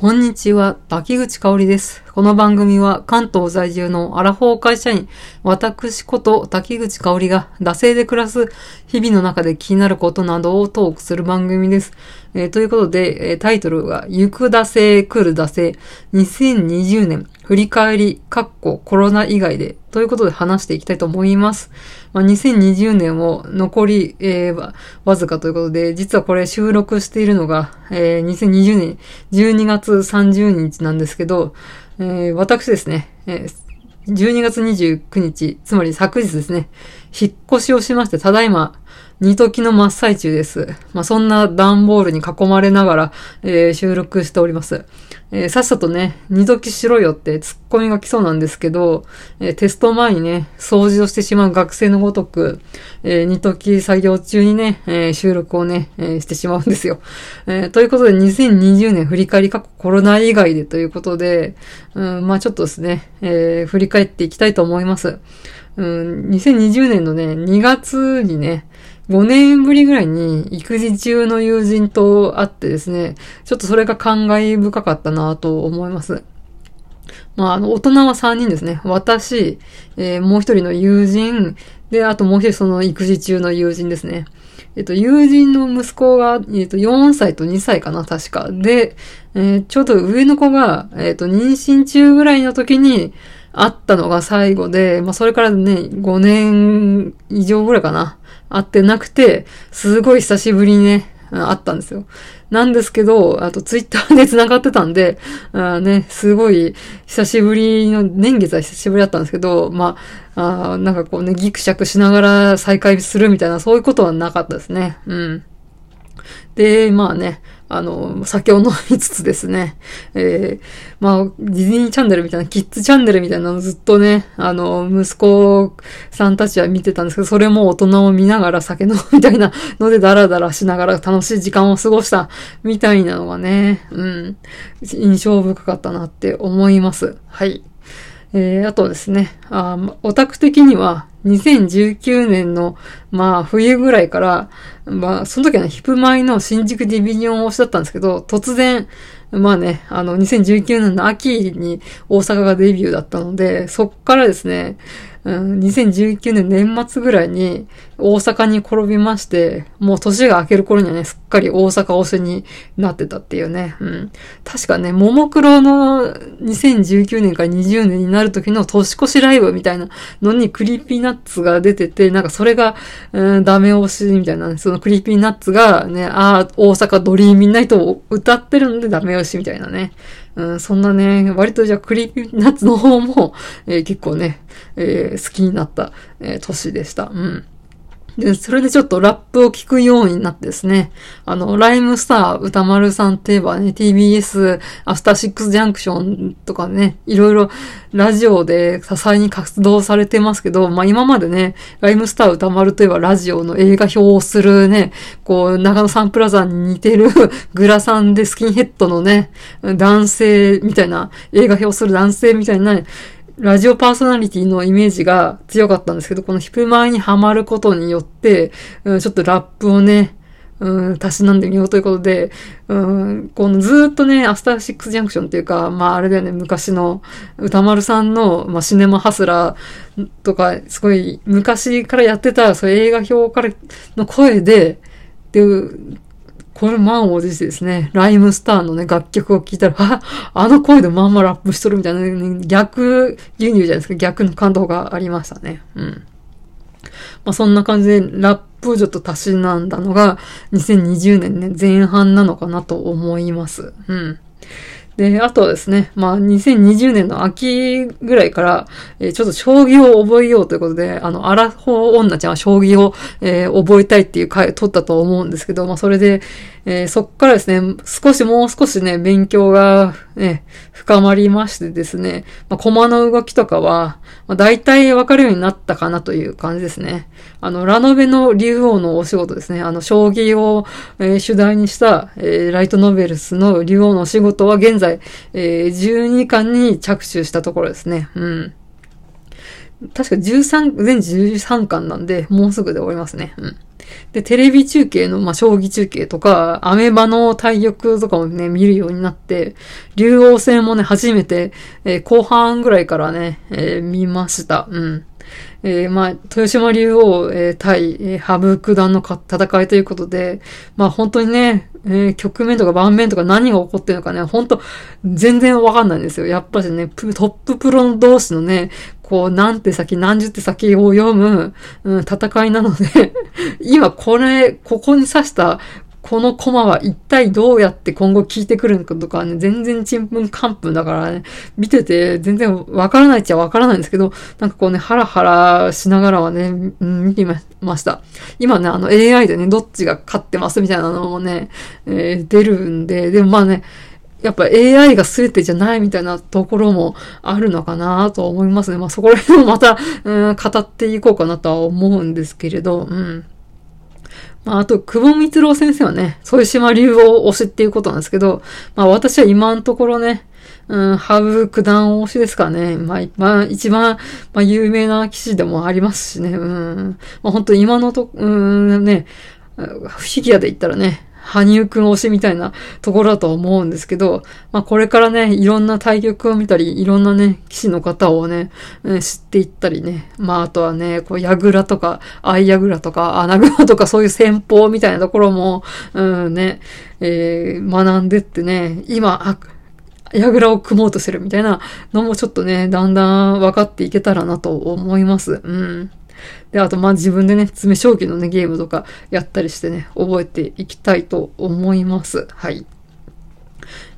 こんにちは、滝口香織です。この番組は関東在住のアラフォー会社員、私こと滝口香織が惰性で暮らす日々の中で気になることなどをトークする番組です。えーということで、えータイトルが、行く惰性、来る惰性、2020年、振り返り、かっこコロナ以外で、ということで話していきたいと思います。まあ、2020年を残り、えーわわずかということで、実はこれ収録しているのが、えー2020年12月30日なんですけど、えー私ですね、えー12月29日、つまり昨日ですね、引っ越しをしまして、ただいま、二時の真っ最中です。まあ、そんな段ボールに囲まれながら、えー収録しております。えーさっさとね、二時しろよってツッコミが来そうなんですけど、えーテスト前にね、掃除をしてしまう学生のごとく、えー二時作業中にね、えー収録をね、えーしてしまうんですよ。えーということで、2020年振り返り過去コロナ以外でということで、うん、まあちょっとですね、えー振り返っていきたいと思います。うん、2020年のね、2月にね、5年ぶりぐらいに育児中の友人と会ってですね、ちょっとそれが感慨深かったなと思います。まあ、あの、大人は3人ですね。私、えーもう一人の友人、で、あともう一人その育児中の友人ですね。えっと、友人の息子が、えっと、4歳と2歳かな、確か。で、えーちょうど上の子が、えっと、妊娠中ぐらいの時に会ったのが最後で、まあ、それからね、5年以上ぐらいかな。会ってなくて、すごい久しぶりにね、あったんですよ。なんですけど、あとツイッターで繋がってたんで、あね、すごい久しぶりの、年月は久しぶりだったんですけど、まあ、あなんかこうね、ギクシャクしながら再会するみたいな、そういうことはなかったですね。うん。で、まあね、あの、酒を飲みつつですね、えー、まあ、ディズニーチャンネルみたいな、キッズチャンネルみたいなのずっとね、あの、息子さんたちは見てたんですけど、それも大人を見ながら酒飲むみたいなのでダラダラしながら楽しい時間を過ごしたみたいなのがね、うん、印象深かったなって思います。はい。えー、あとですね、あオタク的には、2019年の、まあ、冬ぐらいから、まあ、その時は、ヒップマイの新宿ディビジョン推しだったんですけど、突然、まあね、あの、2019年の秋に大阪がデビューだったので、そっからですね、うん、2019年年末ぐらいに大阪に転びまして、もう年が明ける頃にはね、すっかり大阪推しになってたっていうね。うん。確かね、ももクロの2019年から20年になる時の年越しライブみたいなのに Creepy Nuts が出てて、なんかそれが、うん、ダメ押しみたいな、その Creepy Nuts がね、ああ、オオサカ dreamin' night を歌ってるんでダメ押しみたいなね。うん、そんなね、割とじゃあ Creepy Nuts の方も、えー結構ね、えー好きになった、えー年でした。うん。で、それでちょっとラップを聞くようになってですね、あの、ライムスター歌丸さんって言えばね、TBS アフターシックスジャンクションとかね、いろいろラジオで多彩に活動されてますけど、まあ今までね、ライムスター歌丸といえばラジオの映画表をするね、こう、長野サンプラザに似てる グラサンでスキンヘッドのね、男性みたいな、映画表をする男性みたいな、ねラジオパーソナリティのイメージが強かったんですけど、このヒップマイにハマることによって、うん、ちょっとラップをね、うん、たしなんでみようということで、うん、このずっとね、アフターシックスジャンクションっていうか、まああれだよね、昔の歌丸さんの、まあシネマハスラーとか、すごい昔からやってた、そういう映画表からの声で、で、これ満を持してですね、ライムスターのね、楽曲を聴いたら、あ、あの声でまんまラップしとるみたいな、ね、逆輸入じゃないですか、逆の感動がありましたね。うん。まあそんな感じで、ラップをちょっとたしなんだのが、2020年ね、前半なのかなと思います。うん。で、あとはですね、まあ、2020年の秋ぐらいから、えーちょっと将棋を覚えようということで、あの、アラフォー女ちゃんは将棋を、えー覚えたいっていう回を取ったと思うんですけど、まあ、それで、えーそっからですね、少しもう少しね、勉強がね、深まりましてですね、まあ、駒の動きとかは、まあ、大体わかるようになったかなという感じですね。あの、ラノベの竜王のお仕事ですね。あの、将棋を、えー主題にした、えーライトノベルスの竜王のお仕事は現在、えー12巻に着手したところですね。うん。確か13、全13巻なんで、もうすぐで終わりますね。うん。で、テレビ中継の、まあ、将棋中継とか、アメバの対局とかもね、見るようになって、竜王戦もね、初めて、えー、後半ぐらいからね、えー、見ました。うん。えー、まあ、豊島竜王、えー、対、えー、羽生九段の戦いということで、まあ本当にね、えー、局面とか盤面とか何が起こってるのかね、本当全然わかんないんですよ。やっぱりね、トッププロ同士のね、こう、何手先、何十手先を読む、うん、戦いなので 今これ、ここに刺したこのコマは一体どうやって今後聞いてくるのかとかね、全然ちんぷんかんぷんだからね、見てて全然わからないっちゃわからないんですけど、なんかこうね、ハラハラしながらはね、うん、見てました。今ね、あの AI でね、どっちが勝ってますみたいなのもね、えー、出るんで、でもまあね、やっぱ AI が全てじゃないみたいなところもあるのかなと思いますね。まあそこら辺もまた、うん、語っていこうかなとは思うんですけれど、うん。まあ、あと、久保光郎先生はね、そういう島流を推しっていうことなんですけど、まあ私は今のところね、うん、羽生九段推しですかね。まあ、まあ、一番、まあ、有名な棋士でもありますしね。うん。まあ、本当今のと、うん、ね、フィギュアで言ったらね、羽生くん推しみたいなところだと思うんですけど、まあこれからね、いろんな対局を見たり、いろんなね、騎士の方をね、知っていったりね、まああとはね、こう、矢倉とか、相矢倉とか、穴倉とかそういう戦法みたいなところも、うんね、えー、学んでってね、今、あ、矢倉を組もうとしてるみたいなのもちょっとね、だんだん分かっていけたらなと思います。うん。で、あと、ま自分でね、詰将棋のね、ゲームとかやったりしてね、覚えていきたいと思います。はい。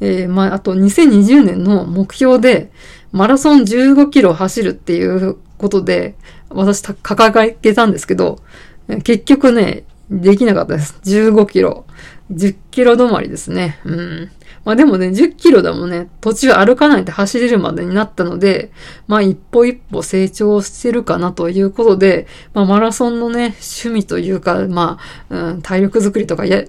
えー、まあ、あと2020年の目標で、マラソン15キロ走るっていうことで、私掲げたんですけど、結局ね、できなかったです。15キロ。10キロ止まりですね。うん。まあでもね、10キロでもんね、途中歩かないで走れるまでになったので、まあ一歩一歩成長してるかなということで、まあマラソンのね、趣味というか、まあ、うん、体力づくりとかや、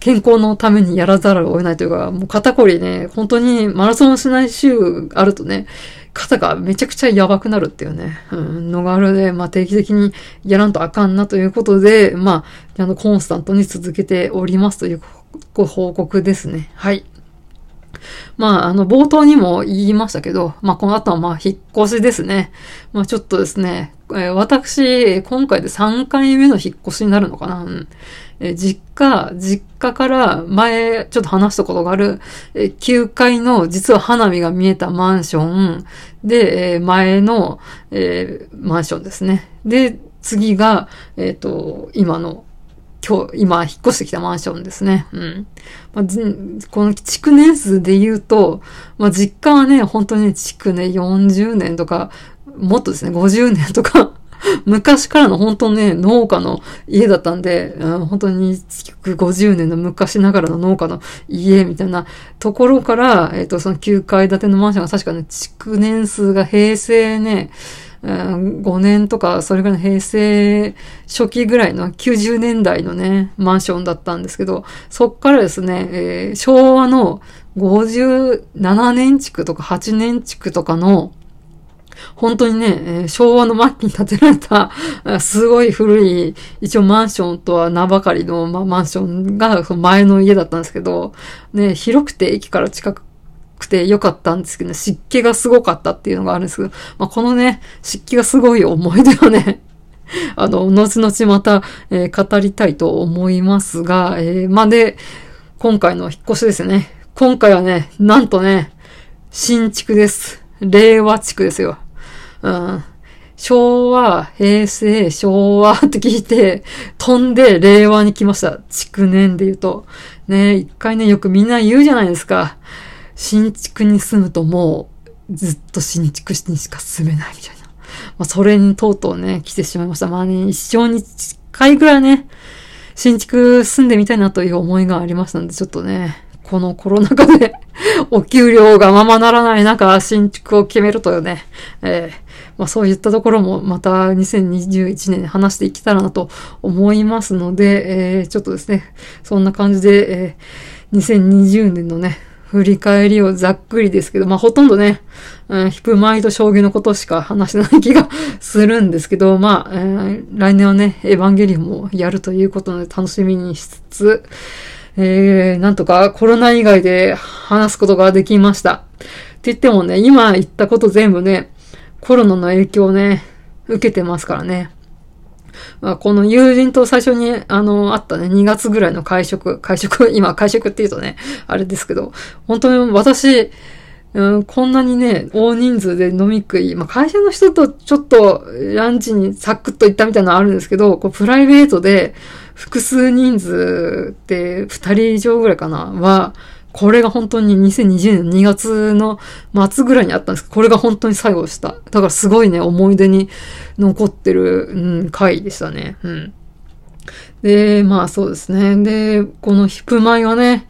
健康のためにやらざるを得ないというか、もう肩こりね、本当にマラソンしない週あるとね、肩がめちゃくちゃやばくなるっていうね、うん、のがあるで、まあ定期的にやらんとあかんなということで、まあ、あの、コンスタントに続けておりますというご報告ですね。はい。まあ、あの、冒頭にも言いましたけど、まあ、この後はまあ、引っ越しですね。まあ、ちょっとですね、えー、私、今回で3回目の引っ越しになるのかな。えー、実家、実家から前、ちょっと話したことがある、えー、9階の実は花火が見えたマンションで、えー、前の、えー、マンションですね。で、次が、えっ、と、今の今日、今、引っ越してきたマンションですね。うん。まあ、この築年数で言うと、まあ、実家はね、本当に築ね、40年とか、もっとですね、50年とか 昔からの本当ね、農家の家だったんで、うん、本当に築50年の昔ながらの農家の家みたいなところから、えっ、ー、と、その9階建てのマンションが確かね、築年数が平成ね、うん5年とか、それぐらいの平成初期ぐらいの90年代のね、マンションだったんですけど、そっからですね、えー、昭和の57年地区とか8年地区とかの、本当にね、えー、昭和の末期に建てられた、すごい古い、一応マンションとは名ばかりの、ま、マンションがその前の家だったんですけど、ね、広くて駅から近くくて良かったんですけどね、湿気がすごかったっていうのがあるんですけど、まあ、このね、湿気がすごい思い出をね、あの、後々また、えー、語りたいと思いますが、えー、まあ、で、今回の引っ越しですね。今回はね、なんとね、新築です。令和地区ですよ。うん。昭和、平成、昭和って聞いて、飛んで令和に来ました。築年で言うと。ね、一回ね、よくみんな言うじゃないですか。新築に住むともうずっと新築にしか住めないみたいな。まあ、それにとうとうね、来てしまいました。まあね、一生に一回ぐらいね、新築住んでみたいなという思いがありましたので、ちょっとね、このコロナ禍で お給料がままならない中、新築を決めるというね、えー、まあそういったところもまた2021年に話していけたらなと思いますので、えー、ちょっとですね、そんな感じで、えー、2020年のね、振り返りをざっくりですけど、まあほとんどね、うん、ヒプマイと将棋のことしか話してない気がするんですけど、まあ、えー、来年はね、エヴァンゲリオンもやるということで楽しみにしつつ、えー、なんとかコロナ以外で話すことができました。って言ってもね、今言ったこと全部ね、コロナの影響をね、受けてますからね。まあ、この友人と最初に、あの、あったね、2月ぐらいの会食、会食、今会食って言うとね、あれですけど、本当に私、うん、こんなにね、大人数で飲み食い、まあ、会社の人とちょっとランチにサクッと行ったみたいなのあるんですけど、こうプライベートで複数人数って2人以上ぐらいかな、は、これが本当に2020年2月の末ぐらいにあったんですけど、これが本当に最後でした。だからすごいね、思い出に残ってる、うん、回でしたね。うん。で、まあそうですね。で、このヒップマイはね、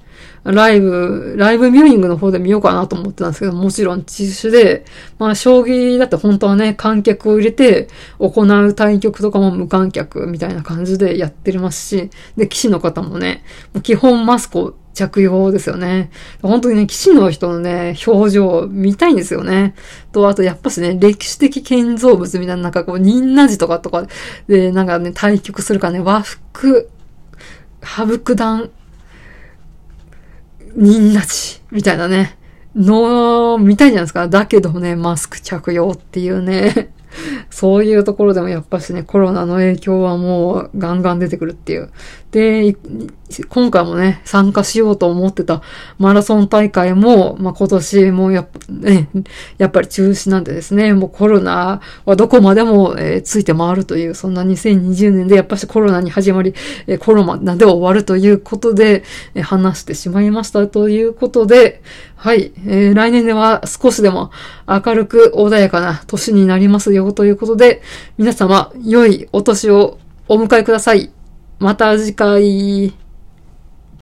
ライブ、ライブミューイングの方で見ようかなと思ってたんですけど、もちろん自主で、まあ、将棋だって本当はね、観客を入れて行う対局とかも無観客みたいな感じでやってますし、で、棋士の方もね、もう基本マスクを着用ですよね。本当にね、騎士の人のね、表情を見たいんですよね。と、あとやっぱしね、歴史的建造物みたいな、なんかこう、忍ナジとかとかで、なんかね、対局するかね、和服、羽生九段、忍なち、みたいなね、の、みたいじゃないですか。だけどね、マスク着用っていうね。そういうところでもやっぱしね、コロナの影響はもうガンガン出てくるっていう。で、今回もね、参加しようと思ってたマラソン大会も、まあ、今年もやっぱ、ね、やっぱり中止なんでですね、もうコロナはどこまでも、えー、ついて回るという、そんな2020年でやっぱしコロナに始まり、えー、コロナで終わるということで、えー、話してしまいましたということで、はい、えー、来年では少しでも明るく穏やかな年になりますよということで、皆様、良いお年をお迎えください。また次回。